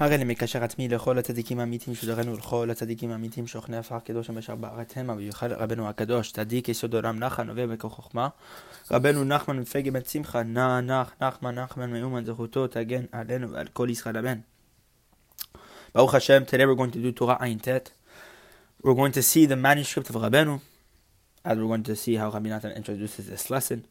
הרי אני מקשר עצמי לכל הצדיקים האמיתיים שזכינו לכל הצדיקים האמיתיים שוכני הפך הקדוש המשך בארץ המה, במיוחד רבנו הקדוש, צדיק יסוד עולם נחן, נובע בכוח חוכמה. רבנו נחמן מפגי בן שמחה, נח נח נחמן נחמן מאומן זכותו תגן עלינו ועל כל ישראל הבן. Baruch Hashem, today we're going to do Torah Ayin Tet. We're going to see the manuscript of Rabenu, as we're going to see how Rabbi Natan introduces this lesson.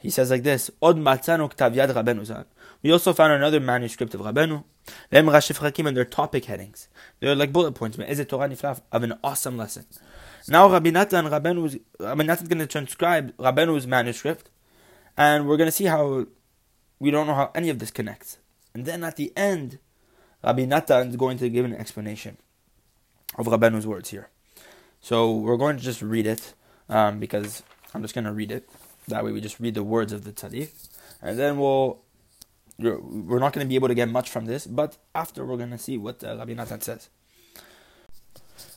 He says like this, Od matzanu. We also found another manuscript of Rabenu. Them Rashif and their topic headings. They're like bullet points. Is it Torah Niflaf of an awesome lesson. Now Rabbi Natan, Rabbenu's, Rabbi Natan is going to transcribe Rabbenu's manuscript, and we're going to see how we don't know how any of this connects. And then at the end, Rabbi Natan is going to give an explanation of Rabbenu's words here. So we're going to just read it um, because I'm just going to read it. That way we just read the words of the tzaddik, and then we'll. We're not going to be able to get much from this, but after we're going to see what uh, Rabbi Natan says.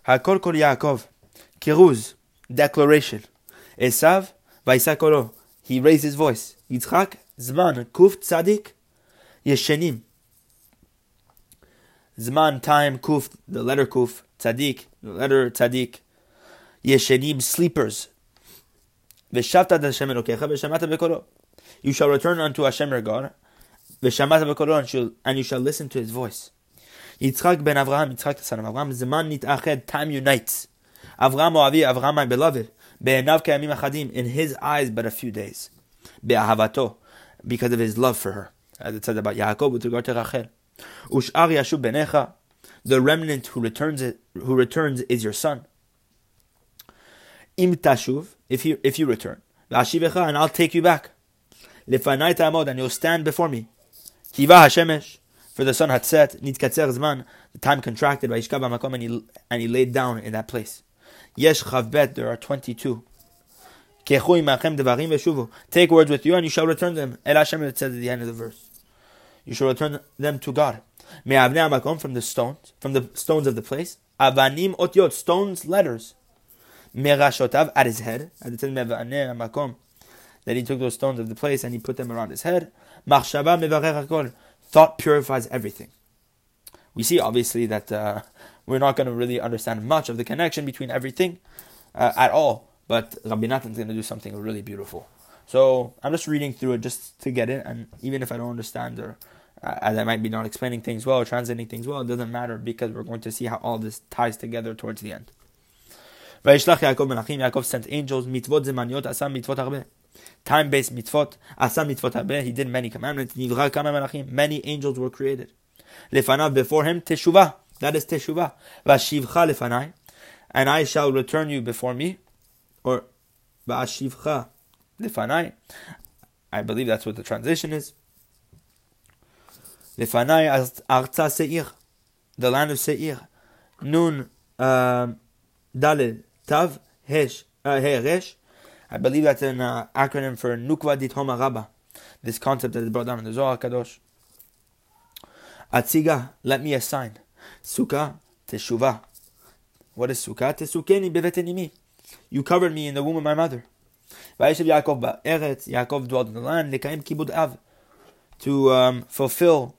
Hakol kol Yaakov, kiruz, declaration. Esav, vaisakolo, he raised his voice. Yitzchak, zman, kuf tzadik, yeshenim, Zman, time, kuf, the letter kuf, tzadik, the letter tzadik, yeshenim, sleepers. V'shavta Hashem Elokecha v'shamata b'kolo. You shall return unto Hashem your God, v'shamata b'kolo, and you shall listen to His voice. Yitzchak ben Avraham, Yitzchak the son of Avraham, Zman nitached, time unites. Avraham Oavi, Avraham my beloved, be'enav kayamim achadim, in his eyes but a few days. Be'ahavato, because of his love for her. As it says about Yaakov with regard to Rachel. Ush'ar yashub benecha, the remnant who returns it, who returns is your son. Im tashuv, if you if you return, v'ashivecha, and I'll take you back. Lefanai ta'amod, and you'll stand before me. Kiva hashemesh, for the sun had set. Nitkatzer zman, the time contracted. Vayishka b'makom, and he and he laid down in that place. Yesh chavbet, there are twenty-two. Take words with you, and you shall return them. El Hashem, it says at the end of the verse you shall return them to God. From the stones, from the stones of the place. Avanim otiot, stones, letters. Merashotav, at his head. It says, makom, that he took those stones of the place and he put them around his head. Machshava thought purifies everything. We see obviously that uh, we're not going to really understand much of the connection between everything uh, at all, but Rabbi Natan is going to do something really beautiful. So I'm just reading through it just to get it, and even if I don't understand or uh, as I might be not explaining things well or translating things well, it doesn't matter because we're going to see how all this ties together towards the end. Vaishlach Yaakov sent angels. Time-based mitvot, asa mitvot he did many commandments, many angels were created. Lefanav, before him, teshuvah, that is teshuvah. Vashivcha lefanai, and I shall return you before me, or vashivcha lefanai. I believe that's what the transition is. Lefanai arza seir, the land of seir. Nun, uh, dalel. Tav Hesh, uh, Heresh. I believe that's an uh, acronym for Nukva Dit Homa Rabba. This concept that is brought down in the Zohar Kadosh. Atziga, let me assign. Sukkah, Teshuvah. What is Sukkah? Tesukeni bevetenimi. You covered me in the womb of my mother. Vayeshev Yaakov ba'eretz. Yaakov dwelt in the land. Lekaim kibud av. To um, fulfill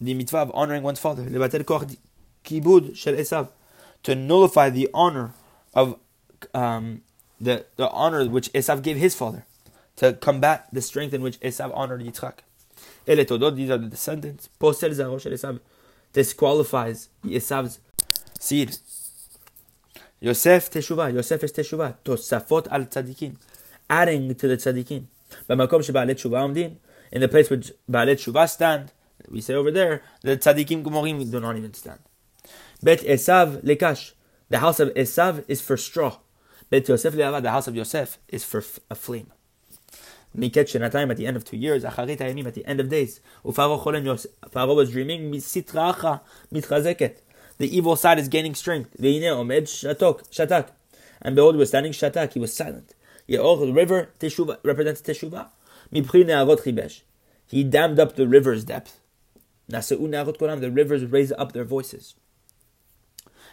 the mitzvah of honoring one's father. Lebatel koch kibud shel esav. To nullify the honor of um, the, the honor which Esav gave his father. To combat the strength in which Esav honored Yitzchak. Eletodot, these are the descendants. Posel zaro shel Esav disqualifies Esav's seed. Yosef teshuvah. Yosef is teshuvah. Tosafot al tzadikin. Adding to the tzadikin. במקום שבעלי תשובה עומדים, in the place which בעלי תשובה stand, we say over there, the tzaddikim gumorim do not even stand. Bet Esav lekash, the house of Esav is for straw. Bet Yosef le'ava, the house of Yosef is for a flame. Miket shenatayim at the end of two years, acharit hayamim at the end of days. Ufaro cholen Yosef, Pharaoh was dreaming, misitracha mitchazeket. The evil side is gaining strength. Ve'ine omed shatok, shatak. And behold, he was standing shatak, he was silent. Ye'or, the river, teshuva, represents teshuva. Mipri ne'arot chibesh. He dammed up the river's depth. The rivers raised up their voices.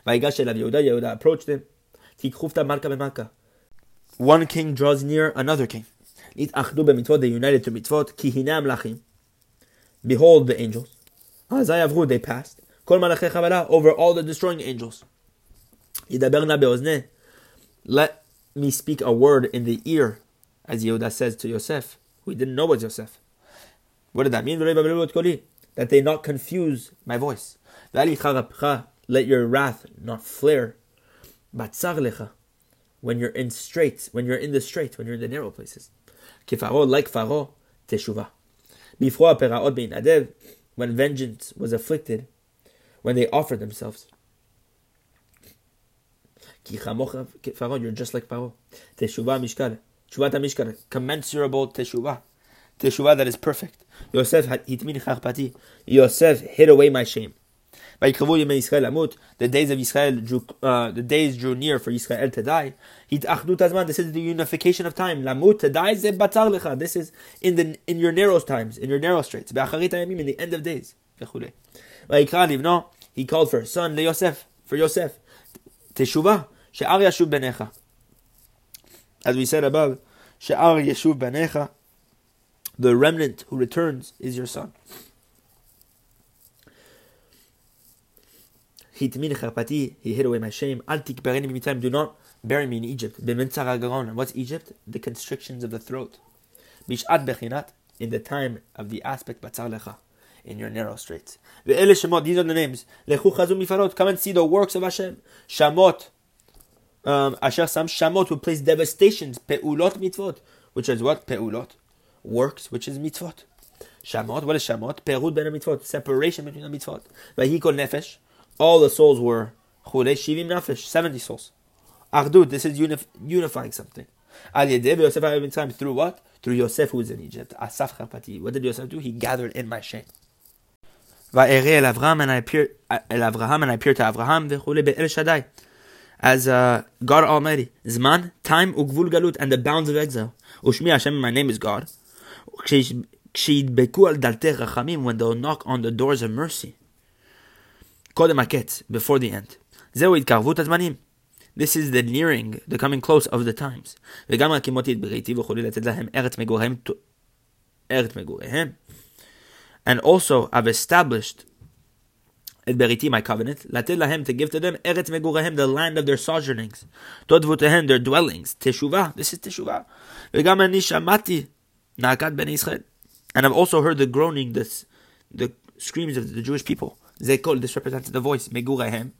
Yehuda approached him. One king draws near another king. Nit achdu b'mitzvot, they united to mitzvot. Ki hina. Behold the angels. Hazayavru, they passed. Kol malachei chavala, over all the destroying angels. Yidaberna beozne. Let me speak a word in the ear, as Yehuda says to Yosef, who didn't know what Yosef. What did that mean? That they not confuse my voice. Let your wrath not flare when you're in straits, when you're in the straight, when you're in the narrow places. like Pharaoh, teshuvah. Before Peraot bin when vengeance was afflicted, when they offered themselves. You're just like Pharaoh. Teshuvah mishkal. Teshuvah mishkal. Commensurable teshuvah. Teshuvah that is perfect. Yosef. Yosef hid away my shame. The days of Israel drew, uh, the days drew near for Israel to die. This is the unification of time. Lamut to die This is in the in your narrow times, in your narrow straits. In the end of days. He called for his son, Yosef, for Yosef. Teshuvah, she'ar yashuv benecha. As we said above, she'ar yashuv benecha. The remnant who returns is your son. He hid away my shame. Do not bury me in Egypt. What's Egypt? The constrictions of the throat. In the time of the aspect in your narrow straits. These are the names. Come and see the works of Hashem. Shamot. Um, Asher Sam Shamot will place devastations. Peulot mitzvot. Which is what? Peulot. Works, which is mitzvot. Shamot. What is Shamot? Perut ben mitzvot. Separation between the mitzvot. Vahikol nefesh all the souls were Chulei Shivim Nafesh, 70 souls. Achdut, this is unif- unifying something. Al Yedeh Yosef time through what? Through Yosef who is in Egypt. Asaf Charpati. What did Yosef do? He gathered in my shame. Va'ere el Avraham and I appear el Avraham and I appear to Avraham v'chule be'el Shaddai. As uh, God Almighty, Zman, time, ugvul galut, and the bounds of exile. Ushmi Hashem, my name is God. When they'll knock on the doors of mercy. קודם הקץ, before the end. זהו התקרבות הזמנים. This is the nearing, the coming close of the times. וגם הקימותי את בריתי וכולי לתת להם ארץ מגוריהם, ארץ מגוריהם. And also I've established את בריתי, my covenant, לתת להם, to give to them, ארץ מגוריהם, the land of their sojournings. תודבותיהם, their dwellings. תשובה, this is תשובה. וגם אני שמעתי נאקת בני ישראל. And I've also heard the groaning, the, the screams of the Jewish people. Zekol, this represents the voice. Megurehem.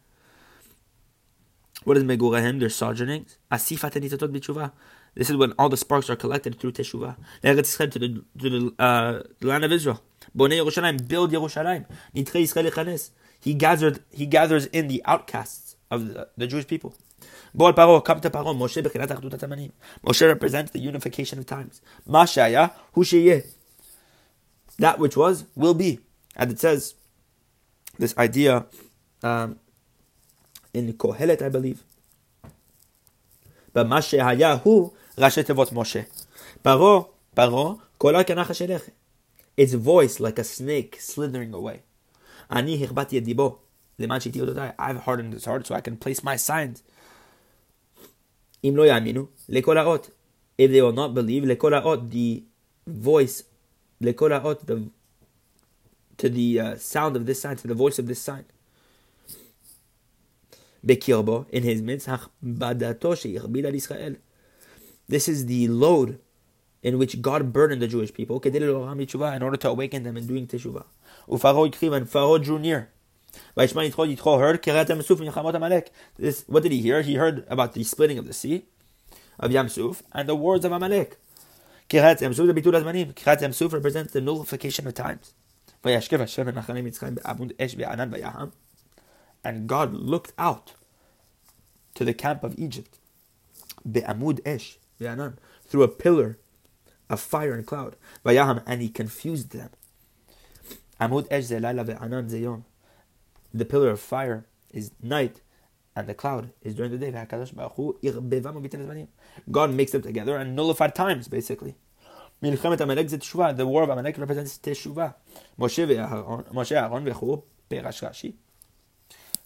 What is Megurehem? Their sojournings. Asifat enitatot b'tshuva. This is when all the sparks are collected through Teshuvah. To the, to the, uh, land of Israel. Bonei Yerushalayim, build Yerushalayim. Nitre Yisrael He gathered, he gathers in the outcasts of the, the Jewish people. Bol Paro, come to Paro. Moshe bechinat achdut atamanim. Moshe represents the unification of times. Mashaya, hu That which was, will be. And it says, this idea um, in Kohelet, I believe. But Mashe Hayahu Rashi Tevot Moshe. Paro, Paro, Kola Kanach Its voice like a snake slithering away. Ani Hirbati Yedibo. I've hardened his heart so I can place my signs. Im lo yaminu lekolaot. If they will not believe lekolaot, the voice lekolaot, the to the uh, sound of this sign, to the voice of this sign. Bekirbo, in his midst, Israel. This is the load in which God burdened the Jewish people in order to awaken them in doing teshuvah. And Pharaoh drew near. This, what did he hear? He heard about the splitting of the sea of Yamsuf and the words of Amalek. Kriyat Yamsuf represents the nullification of times. And God looked out to the camp of Egypt through a pillar of fire and cloud. And he confused them. The pillar of fire is night and the cloud is during the day. God makes them together and nullified times, basically. The war of Amalek represents Teshuvah. Moshe ve'Aaron, Moshe Aaron ve'Chur, Perash Rashi.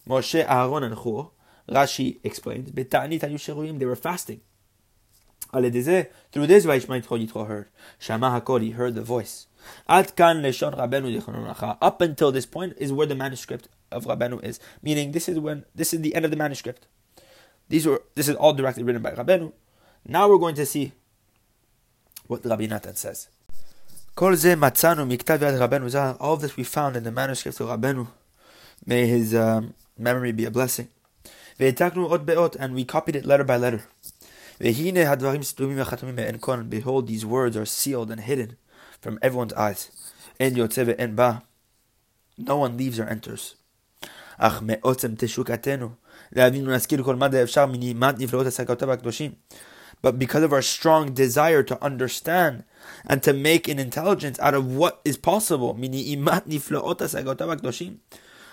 Moshe Aaron and Chur, Rashi explains, Beta'anit ayu sheruim, they were fasting. Through this, Vaishmael Yitro heard. Shama HaKol, he heard the voice. Up until this point is where the manuscript of Rabenu is. Meaning, this is when this is the end of the manuscript. These were this is all directly written by Rabenu. Now we're going to see what Rabbi Natan says. All of this we found in the manuscript of Rabenu. May his um, memory be a blessing. And we copied it letter by letter. Behold, these words are sealed and hidden from everyone's eyes. No one leaves or enters but because of our strong desire to understand and to make an intelligence out of what is possible,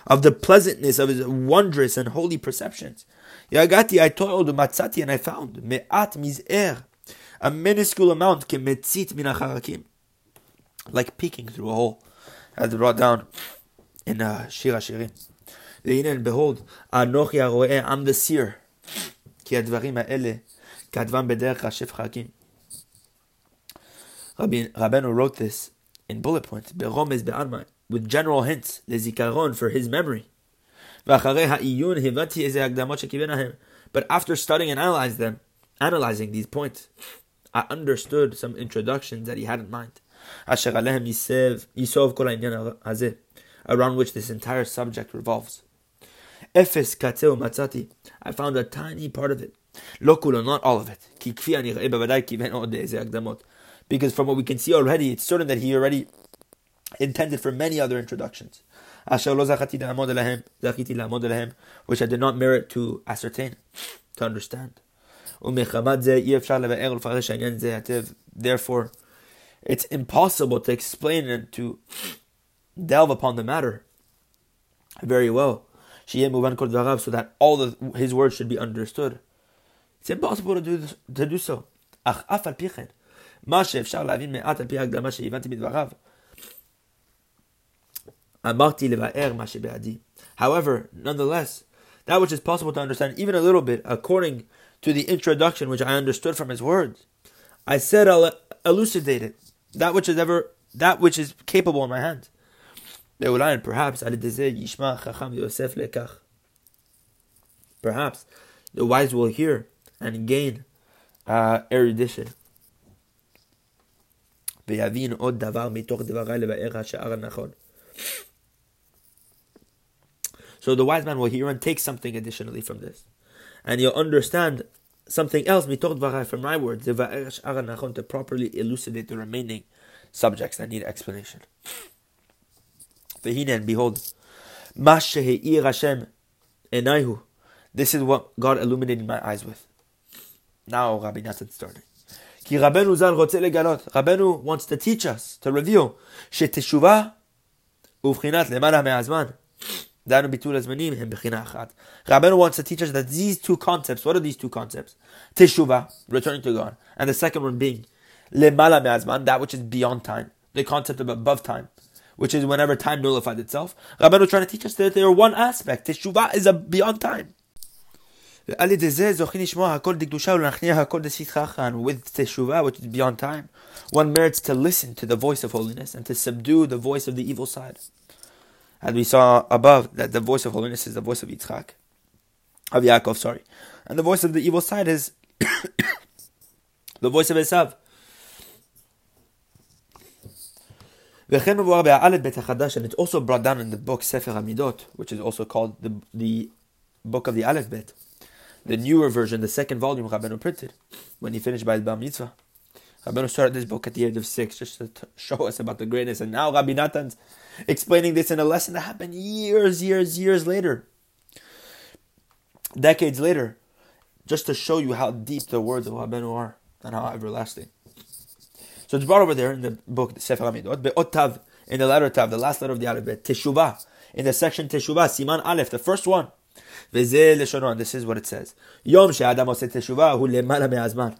of the pleasantness of his wondrous and holy perceptions. Yagati, I toiled, matzati, and I found me'at miz'er, a minuscule amount, kemetzit min like peeking through a hole, as brought down in uh, Shir HaShirim. And behold, I'm the seer. Rabbi Beder Rashif Chagim. Rabbeinu wrote this in bullet points, Beromiz Be'armai, with general hints, Lezikaron, for his memory. But after studying and analyzing them, analyzing these points, I understood some introductions that he had in mind. Around which this entire subject revolves. I found a tiny part of it. לא כולו, not all of it. כי כפי הנראה בוודאי כיוון עוד איזה הקדמות. Because from what we can see already, it's certain that he already intended for many other introductions. אשר לא זכיתי לעמוד עליהם, זכיתי לעמוד עליהם, which I did not merit to ascertain, to understand. ומחמת זה אי אפשר לבאר ולפרש העניין זה היטב. Therefore, it's impossible to explain and to delve upon the matter very well. שיהיה מובן כל דבריו, so that all the, his words should be understood. It's impossible to do, this, to do so. אך אף על פי כן, מה שאפשר להבין מעט על פי ההקדמה שהבנתי מדבריו, However, nonetheless, that which is possible to understand even a little bit, according to the introduction which I understood from his words, I said I'll elucidate it, that which is ever that which is capable in my hands. Perhaps Perhaps the wise will hear and gain uh, erudition. So the wise man will hear and take something additionally from this. And you'll understand something else from my words to properly elucidate the remaining subjects that need explanation. And behold, this is what God illuminated my eyes with. Now Rabbi Natan starting. Ki Rabbeinu Zal Rabbeinu wants to teach us, to reveal, שתשובה ובחינת למעלה מהזמן Rabbeinu wants to teach us that these two concepts, what are these two concepts? Teshuvah, returning to God, and the second one being lemala me'azman, that which is beyond time, the concept of above time, which is whenever time nullified itself. Rabbeinu trying to teach us that they are one aspect. Teshuvah is a beyond time. And with teshuvah, which is beyond time, one merits to listen to the voice of holiness and to subdue the voice of the evil side. As we saw above, that the voice of holiness is the voice of Yitzchak, of Yaakov, sorry, and the voice of the evil side is the voice of Esav. And it's also brought down in the book Sefer Hamidot, which is also called the, the book of the Aleph Bet, the newer version, the second volume Rabbeinu printed when he finished by his Bar Mitzvah. Rabbeinu started this book at the age of six just to show us about the greatness. And now Rabbi Natan's explaining this in a lesson that happened years, years, years later. Decades later. Just to show you how deep the words of Rabbeinu are and how everlasting. So it's brought over there in the book Sefer Hamidot, Be'otav, in the letter Tav, the last letter of the alphabet, Teshuvah, in the section Teshuvah, Siman Aleph, the first one. This is what it says. Yom she'adam hu lemala me'azman.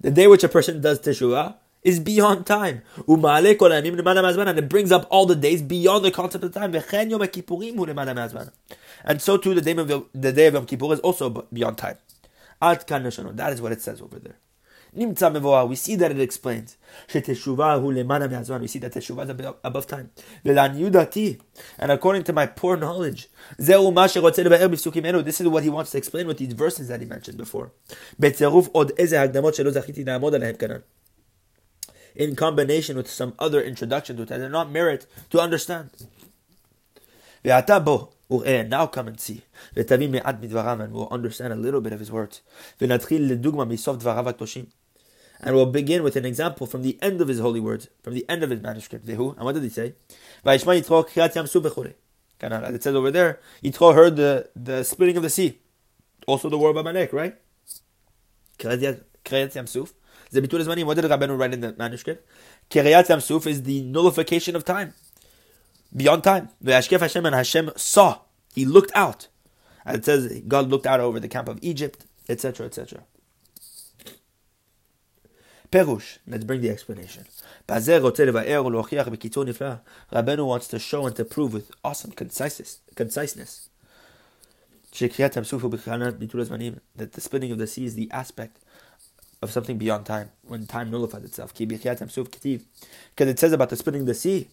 The day which a person does teshuvah is beyond time. And it brings up all the days beyond the concept of time. And so too the day of, the day of Yom Kippur is also beyond time. That is what it says over there. Nimtza mevoah. We see that it explains. Sheteshuva hu lemana me'azman. We see that teshuvah is above time. Ve'lan And according to my poor knowledge, b'sukim This is what he wants to explain with these verses that he mentioned before. Betzeruf od eze hagdamot shelo zachiti na'amod alehem kanan. In combination with some other introductions which I did not merit to understand. Ve'ata bo. Eh, now come and see. And we'll understand a little bit of his words. And we'll begin with an example from the end of his holy words, from the end of his manuscript. And what did he say? As it says over there, Yitro heard the, the splitting of the sea. Also the war of Amalek, right? Kriyat. What did Rabbeinu write in the manuscript? Kriyat Yamsuf is the nullification of time. Beyond time. The Ashkef Hashem and Hashem saw. He looked out. And it says God looked out over the camp of Egypt, etc., etc. Perush, let's bring the explanation. Rabbeinu wants to show and to prove with awesome conciseness, conciseness that the splitting of the sea is the aspect of something beyond time, when time nullifies itself. Because it says about the splitting of the sea,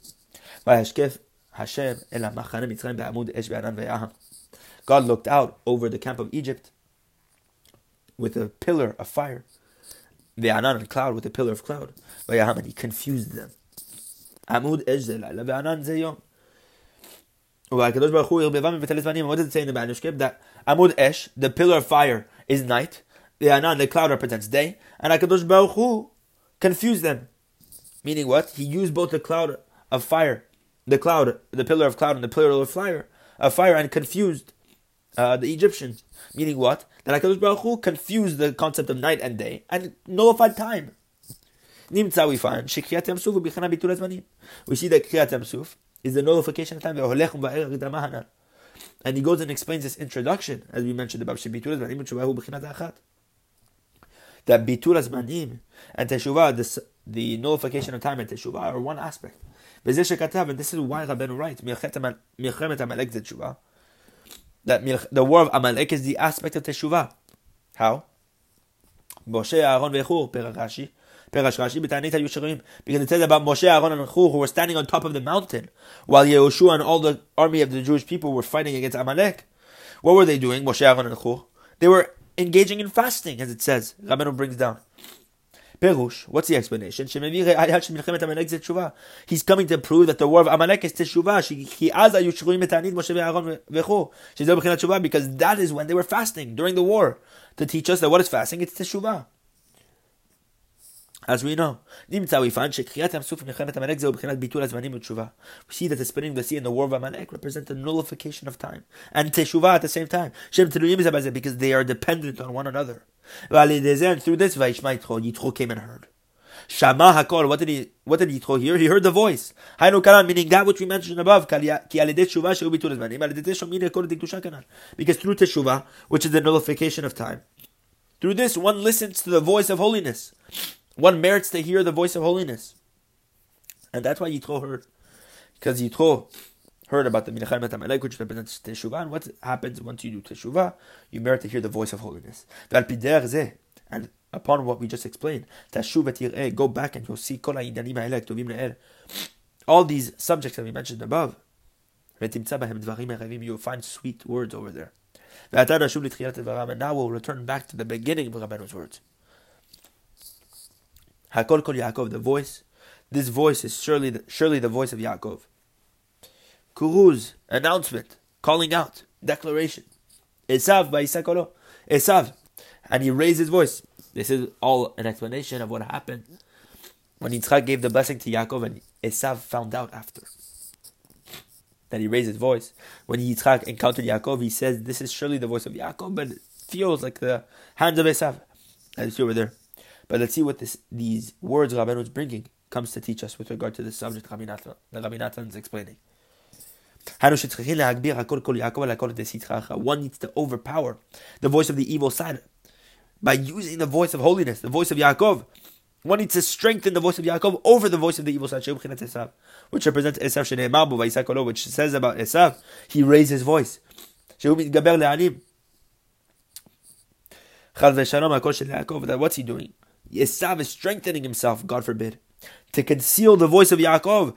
God looked out over the camp of Egypt with a pillar of fire the Anan and cloud with a pillar of cloud. And he confused them. Amud Esh Zelayla, Ve'anan Zeyom. What does it say in the manuscript? That Amud Esh, the pillar of fire, is night. The Anan, the cloud, represents day. And HaKadosh Baruch Hu confused them. Meaning what? He used both the cloud of fire, the cloud, the pillar of cloud, and the pillar of fire, of fire, and confused uh, the Egyptians. Meaning what? That HaKadosh Baruch Hu confused the concept of night and day and nullified time. Nimtza we find, Shekriyat Yamsuf u'bichana bitul הזמנים. We see that Kriyat Yamsuf is the nullification of time. And he goes and explains this introduction, as we mentioned about Shebitul הזמנים ותשובה b'chinat achat. That bitul הזמנים and teshuvah, the, the nullification of time and teshuvah are one aspect. V'zeh shekatav, and this is why Rabbeinu writes, Milchemet Amalek is Teshuvah. That the war of Amalek is the aspect of Teshuvah. How? Moshe, Aaron, Vechur, Perarashi. Because it says about Moshe, Aaron, and Chur who were standing on top of the mountain while Yehoshua and all the army of the Jewish people were fighting against Amalek. What were they doing, Moshe, Aaron, and Chur? They were engaging in fasting, as it says. Rabbeinu brings down. Perush, what's the explanation? He's coming to prove that the war of Amalek is Teshuvah. Because that is when they were fasting during the war. To teach us that what is fasting? It's Teshuvah. As we know, we see that the spinning of the sea and the war of Amalek represent the nullification of time and teshuvah at the same time. Because they are dependent on one another. And through this, Yitro came and heard. Shama Hakol, what did he what did Yitro hear? He heard the voice. Hainu meaning that which we mentioned above. Because through teshuvah, which is the nullification of time, through this one listens to the voice of holiness. One merits to hear the voice of holiness. And that's why Yitro heard. Because Yitro heard about the Milchemet Amalek, which represents Teshuvah. And what happens once you do Teshuvah? You merit to hear the voice of holiness. And upon what we just explained, go back and you'll see all these subjects that we mentioned above. You'll find sweet words over there. And now we'll return back to the beginning of Rabbeinu's words. Hakol Kol Yaakov, the voice. This voice is surely the, surely the voice of Yaakov. Kuruz, announcement, calling out, declaration. Esav Vaisakolo, Esav, and he raised his voice. This is all an explanation of what happened when Yitzchak gave the blessing to Yaakov and Esav found out after that he raised his voice. When Yitzchak encountered Yaakov, he says, "This is surely the voice of Yaakov, but it feels like the hands of Esav." As you see over there. But let's see what this, these words Rabbeinu is bringing comes to teach us with regard to the subject Rabbi Natan, that Rabbi is explaining. One needs to overpower the voice of the evil side by using the voice of holiness, the voice of Yaakov. One needs to strengthen the voice of Yaakov over the voice of the evil side, which represents Esav, which says about Esav, he raised his voice. That what's he doing? Esav is strengthening himself, God forbid, to conceal the voice of Yaakov.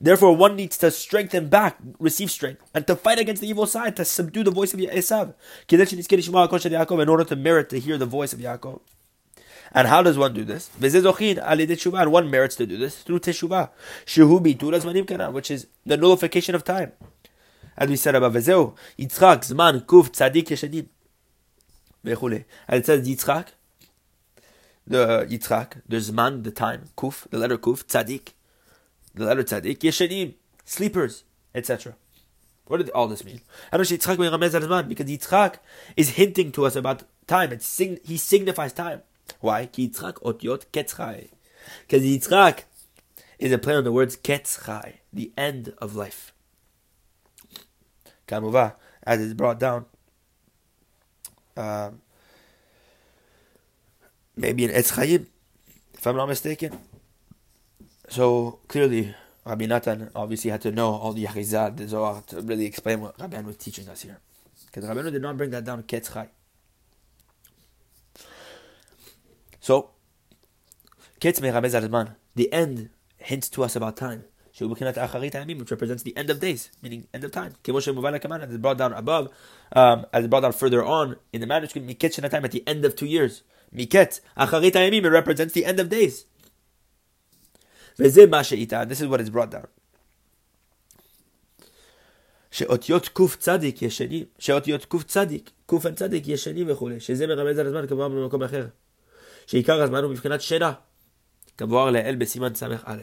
Therefore, one needs to strengthen back, receive strength, and to fight against the evil side, to subdue the voice of Esav. In order to merit to hear the voice of Yaakov. And how does one do this? And one merits to do this through teshuvah, which is the nullification of time. As we said above, Yitzchak, Zman, Kuf, Tzadik, Yeshadim. And it says Yitzchak, the Yitzchak, the Zman, the time, Kuf, the letter Kuf, Tzadik, the letter Tzadik, Yeshadim, sleepers, etc. What did all this mean? Because Yitzchak is hinting to us about time. It's sign- he signifies time. Why? Because Yitzchak is a play on the words ketzchai, the end of life. Kamuva, as is brought down, um, maybe in Etz Chaim, if I'm not mistaken. So clearly, Rabbi Natan obviously had to know all the Yachizad, the Zohar, to really explain what Rabbi was teaching us here. Because Rabbi did not bring that down to Ketzchai. So, Ketz Meramez Alman, the end hints to us about time. which represents the end of days, meaning end of time. As it's brought down above, um, as it's brought down further on in the manuscript, Miket time at the end of two years. Miket, Acharit Ayamim, it represents the end of days. This is what is brought down. שאותיות קוף צדיק ישנים, שאותיות קוף צדיק, קוף צדיק ישנים וכולי, שזה מרמז על הזמן כמובן במקום אחר. שעיקר הזמן הוא מבחינת שינה, כמבואר לעיל בסימן ס"א.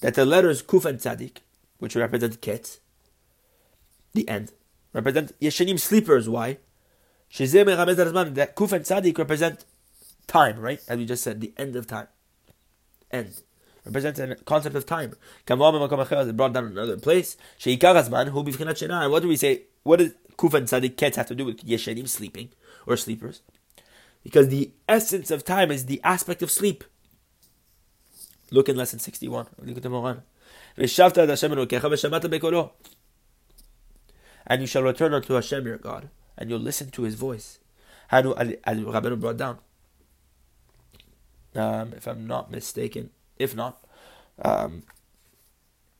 that the letters Kuf and Tzadik, which represent Ket, the end, represent Yeshanim sleepers. Why? Shizeh Mechamed Razman, that Kuf and Tzadik represent time, right? As we just said, the end of time. End. Represents a concept of time. Brought down another place. Sheikar who And what do we say? What does Kuf and Tzadik Ket have to do with Yeshanim sleeping or sleepers? Because the essence of time is the aspect of sleep. Look in lesson 61. And you shall return unto Hashem your God, and you'll listen to his voice. As Rabbeinu brought down. Um, if I'm not mistaken. If not, um,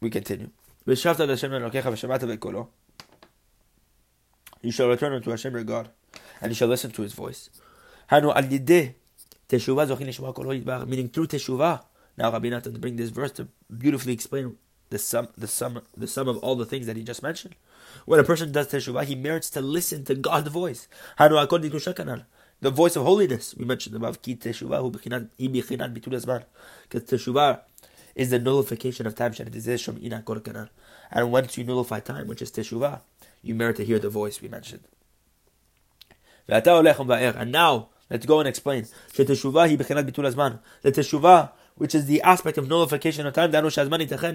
we continue. You shall return unto Hashem your God, and you shall listen to his voice. Hanu al. Meaning through teshuvah. Now Rabbi Natan to bring this verse to beautifully explain the sum, the sum, the sum of all the things that he just mentioned. When a person does teshuvah, he merits to listen to God's voice. The voice of holiness we mentioned above. Teshuvah. Because teshuvah is the nullification of time. And once you nullify time, which is teshuvah, you merit to hear the voice we mentioned. And now Let's go and explain. The teshuvah, which is the aspect of nullification of time,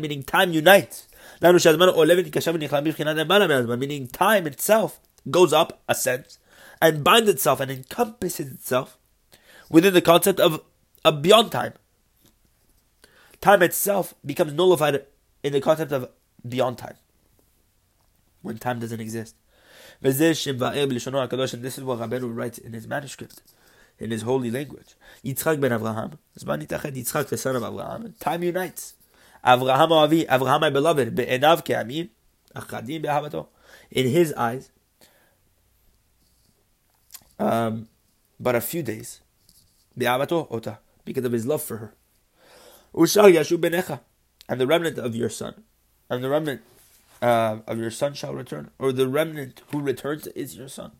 meaning time unites. Oh, meaning time itself goes up, ascends, and binds itself and encompasses itself within the concept of a beyond time. Time itself becomes nullified in the concept of beyond time, when time doesn't exist. And this is what Rabbeinu writes in his manuscript in his holy language. Yitzchak ben Avraham, Zman Yitached, Yitzchak the son of Avraham, time unites. Avraham Avi, Avraham my beloved, be'enav ke'amim, achadim be'ahavato. In his eyes, um, but a few days, be'ahavato ota, because of his love for her. Ushal yashu benecha, and the remnant of your son, and the remnant uh, of your son shall return, or the remnant who returns is your son.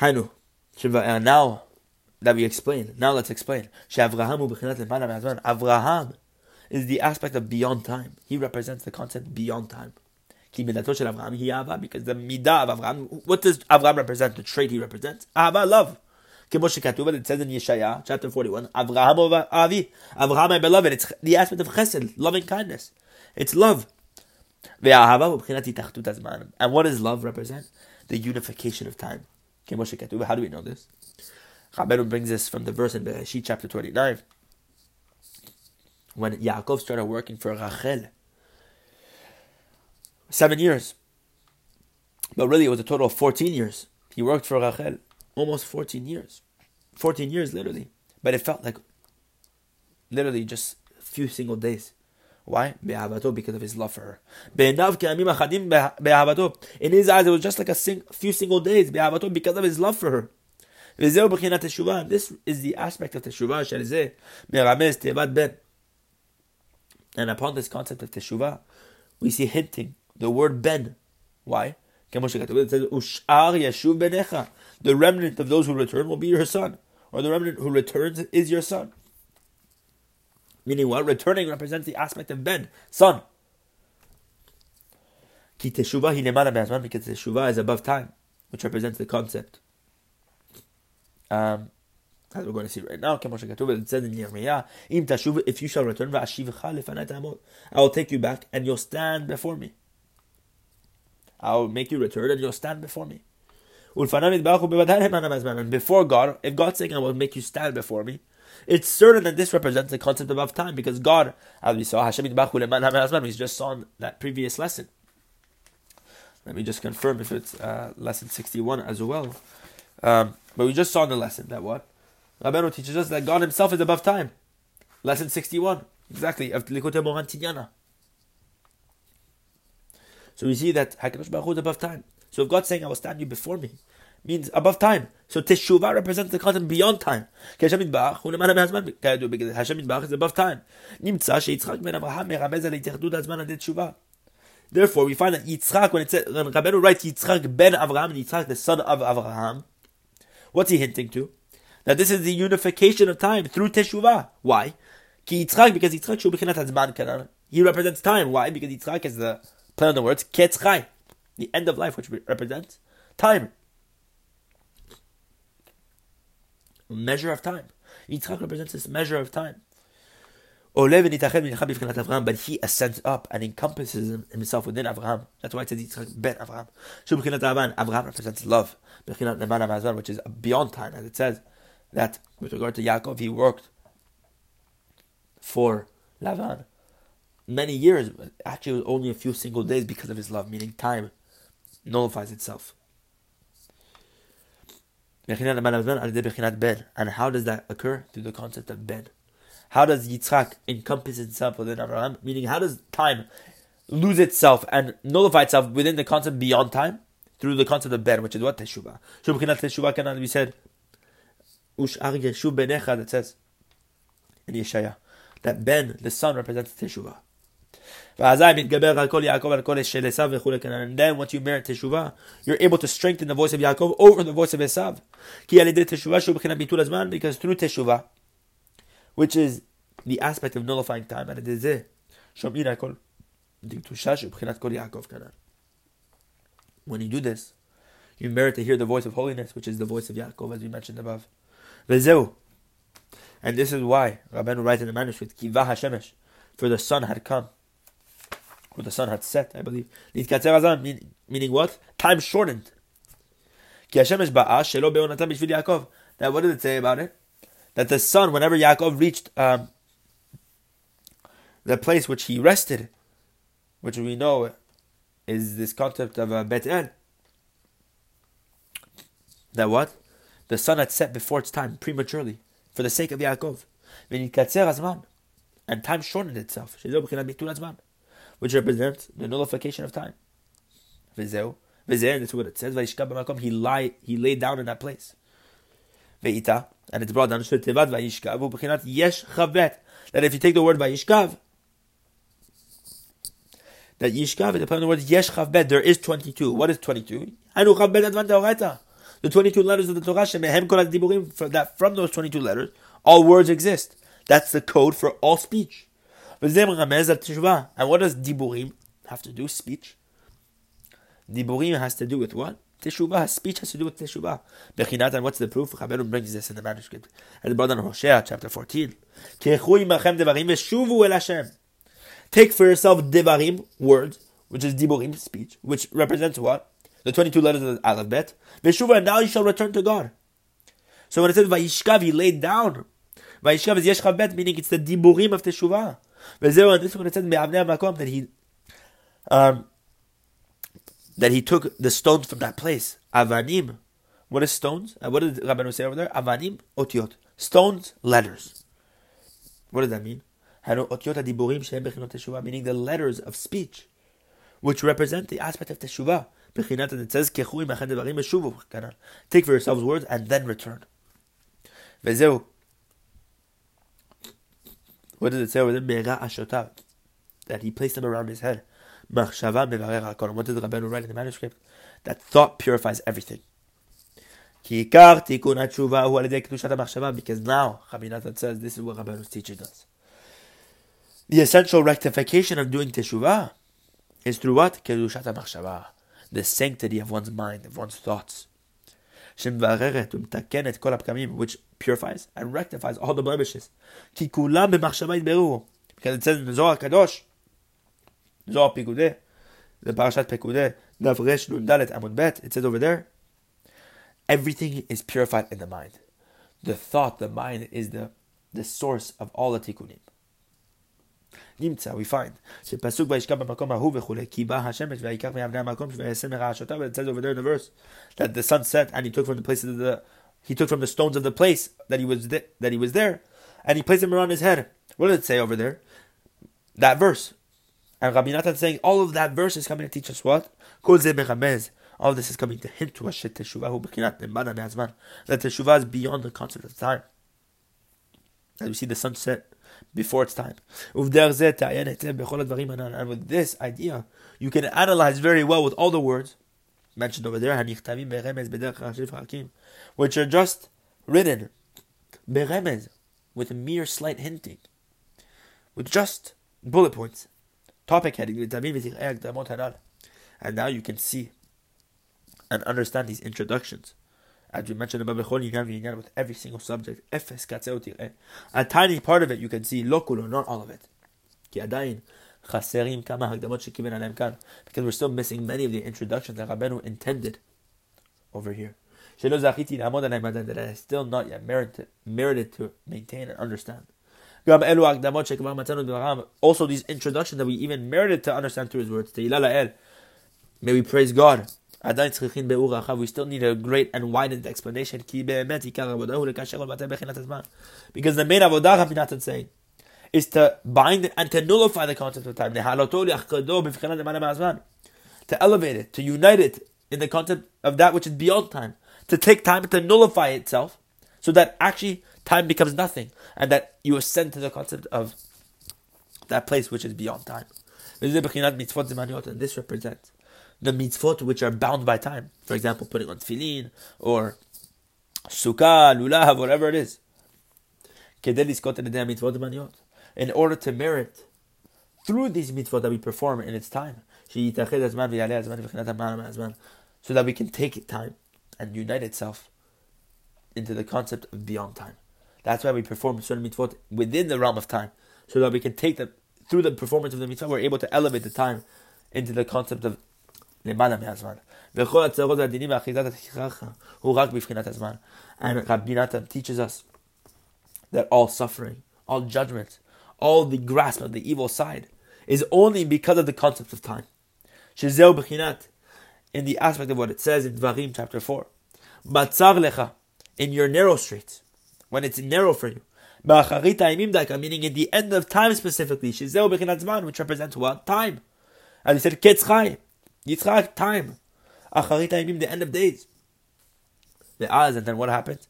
Hainu. Now that we explain, now let's explain. Avraham is the aspect of beyond time. He represents the concept beyond time. Because the midah of Avraham, what does Avraham represent? The trait he represents? Ahava, love. It says in Yeshaya, chapter 41, Avraham Avi, Avraham my beloved. It's the aspect of chesed, loving kindness. It's love. And what does love represent? The unification of time. How do we know this? Rabbeinu brings this from the verse in Bereshit chapter 29. When Yaakov started working for Rachel. Seven years. But really, it was a total of 14 years. He worked for Rachel. Almost 14 years. 14 years, literally. But it felt like literally just a few single days. Why? Because of his love for her. In his eyes, it was just like a sing, few single days. Because of his love for her. This is the aspect of teshuvah. And upon this concept of teshuvah, we see hinting the word ben. Why? It says, The remnant of those who return will be your son, or the remnant who returns is your son. Meaning what? Returning represents the aspect of ben, son. Because teshuvah is above time, which represents the concept. Um, as we're going to see right now, it says in Yirmiyah, if you shall return, I will take you back and you'll stand before me. I'll make you return and you'll stand before me. And before God, if God's saying I will make you stand before me, it's certain that this represents the concept above time because God, as we saw, Hashem we just saw in that previous lesson. Let me just confirm if it's uh, lesson 61 as well. Um, but we just saw in the lesson that what? Rabbeinu teaches us that God himself is above time. Lesson 61. Exactly. Of Likutei Tinyana. So we see that Hakadosh Baruch is above time. So if God's saying, "I will stand you before me," means above time. So Teshuvah represents the concept beyond time. Hashem Yitbarach is above time. Therefore, we find that Yitzchak, when it says, when Rabbeinu writes Yitzchak ben Avraham, Yitzchak the son of Avraham, what's he hinting to? That this is the unification of time through Teshuvah. Why? Ki Yitzchak, because Yitzchak He represents time. Why? Because Yitzchak is the play on the words, Ketzchai, the end of life, which represents time. Measure of time. Yitzchak represents this measure of time. But he ascends up and encompasses himself within Abraham. That's why it says Yitzchak ben Abraham. Abraham represents love, which is beyond time, as it says that with regard to Yaakov, he worked for Lavan many years, actually only a few single days because of his love, meaning time nullifies itself. And how does that occur? Through the concept of Ben. How does Yitzchak encompass itself within Abraham? Meaning, how does time lose itself and nullify itself within the concept beyond time? Through the concept of Ben, which is what? Teshuvah. Teshuvah can be said, Ush'ar Yeshuv Benecha, that says in Yeshaya, that Ben, the son, represents Teshuvah. And then once you merit teshuvah, you're able to strengthen the voice of Yaakov over the voice of Esav. Because through teshuvah, which is the aspect of nullifying time. When you do this, you merit to hear the voice of holiness, which is the voice of Yaakov, as we mentioned above. And this is why Rabbeinu writes in the manuscript, for the sun had come when the sun had set, I believe. Meaning what? Time shortened. That what did it say about it? That the sun, whenever Yaakov reached um, the place which he rested, which we know is this concept of uh, Bet El, that what? The sun had set before its time, prematurely, for the sake of Yaakov. And time shortened itself which represents the nullification of time. Vizeu, Vizeu, that's what it says. He lie, he laid down in that place. Ve'ita, and it's brought down to Tevad Vayishkav, Yesh Chavbet. That if you take the word Vayishkav, that Yishkav is upon the word Yesh Chavbet, there is 22. What is 22? Anu Chavbet Advan Teoreta. The 22 letters of the Torah, that from those 22 letters, all words exist. That's the code for all speech. And what does diburim have to do? Speech. Diburim has to do with what? Teshuvah. Speech has to do with teshuvah. Bechinat, and what's the proof? Rabbeinu brings this in the manuscript. And brought down Hosea, chapter 14. Take for yourself devarim, words, which is diburim, speech, which represents what? The 22 letters of the alphabet. Veshuva, and now you shall return to God. So when it says Vayishkav, he laid down. Vayishkav is Yeshchav Bet, meaning it's the diburim of Teshuvah. Vezero, and this is what it says, Me'avnei Makom, that he, um, that he took the stones from that place. Avanim. What is stones? Uh, what did Rabbanu say over there? Avanim otiot. Stones, letters. What does that mean? Meaning the letters of speech, which represent the aspect of teshuvah. And it says, Take for yourselves words and then return. What does it say over there? That he placed them around his head. What did the Rabbeinu write in the manuscript? That thought purifies everything. Because now, Rabbi says, this is what Rabbeinu is teaching us. The essential rectification of doing teshuvah is through what? The sanctity of one's mind, of one's thoughts. Which purifies and rectifies all the blemishes. Because it says in the Zohar Kadosh, Zohar Pekudei, the Parashat Pekudei, Navresh Nun Dalet Amud Bet, it says over there, everything is purified in the mind. The thought, the mind is the, the source of all the tikkunim. נמצא, we find, שפסוק וישכב במקום ההוא וכולי, כי בא השמש ויקח מאבני המקום ויעשה מרעשותיו, it says over there in the verse, that the sun set and he took from the places of the, he took from the stones of the place that he was th- that he was there, and he placed them around his head. What does it say over there? That verse. And Rabbi Natan is saying all of that verse is coming to teach us what? All of this is coming to hint to us that teshuvah is beyond the concept of time. As we see the sunset before its time. And with this idea, you can analyze very well with all the words mentioned over there, which are just written with a mere slight hinting, with just bullet points, topic heading, and now you can see and understand these introductions as we mentioned above, with every single subject. A tiny part of it you can see, lokulo, not all of it. Because we're still missing many of the introductions that Rabbeinu intended over here. That I still not yet merited, merited to maintain and understand. Also, these introductions that we even merited to understand through his words. May we praise God we still need a great and widened explanation. Because the main avodah is saying is to bind and to nullify the concept of time. To elevate it, to unite it in the concept of that which is beyond time. To take time to nullify itself so that actually time becomes nothing and that you ascend to the concept of that place which is beyond time. And this represents the mitzvot which are bound by time. For example, putting on tefillin or sukkah, lulav, whatever it is. In order to merit through these mitzvot that we perform in its time, so that we can take time and unite itself into the concept of beyond time. That's why we perform certain mitzvot within the realm of time, so that we can take them through the performance of the mitzvah. We're able to elevate the time into the concept of למעלה מהזמן. וכל הצרות והדינים ואחיזת התכיכך הוא רק בבחינת הזמן. And Rabbi Natan teaches us that all suffering, all judgment, all the grasp of the evil side is only because of the concept of time. שזהו בחינת, in the aspect of what it says in Dvarim chapter 4. בצר לך, in your narrow streets, when it's narrow for you. באחרית הימים דייקה, meaning in the end of time specifically, שזהו בחינת זמן, which represents what? Time. As he said, קץ חי. Yitzchak, time. Acharit the end of days. The Az, and then what happens?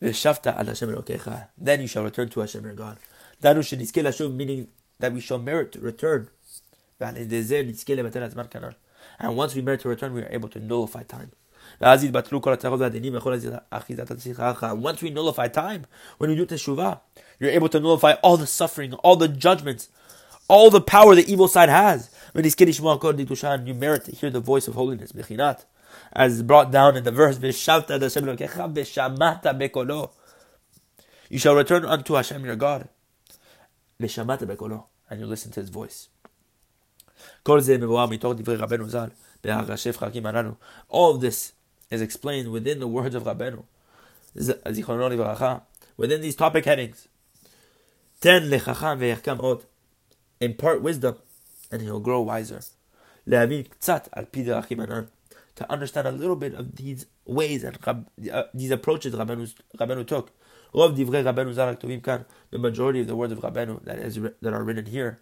Then you shall return to Hashem your God. Meaning that we shall merit to return. And once we merit to return, we are able to nullify time. Once we nullify time, when we do teshuvah, you're able to nullify all the suffering, all the judgments, all the power the evil side has. You merit to hear the voice of holiness, Bechinat, as brought down in the verse, You shall return unto Hashem your God, and you listen to his voice. All of this is explained within the words of Rabbeinu, within these topic headings. Ten impart wisdom, and he'll grow wiser. To understand a little bit of these ways and uh, these approaches Rabbeinu, Rabbeinu took. The majority of the words of Rabbeinu that, is, that are written here.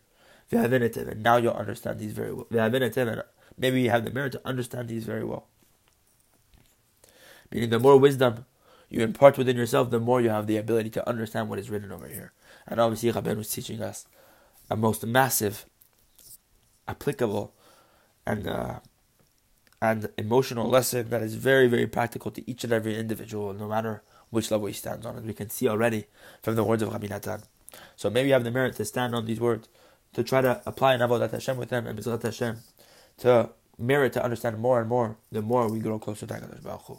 And now you'll understand these very well. And maybe you have the merit to understand these very well. Meaning, the more wisdom you impart within yourself, the more you have the ability to understand what is written over here. And obviously, Rabbeinu is teaching us a most massive applicable, and uh, and emotional lesson that is very, very practical to each and every individual, no matter which level he stands on, as we can see already from the words of Rabbi Natan. So maybe you have the merit to stand on these words, to try to apply an avodat Hashem with them and Bezrat Hashem, to merit to understand more and more, the more we grow closer to HaKadosh Baruch Hu.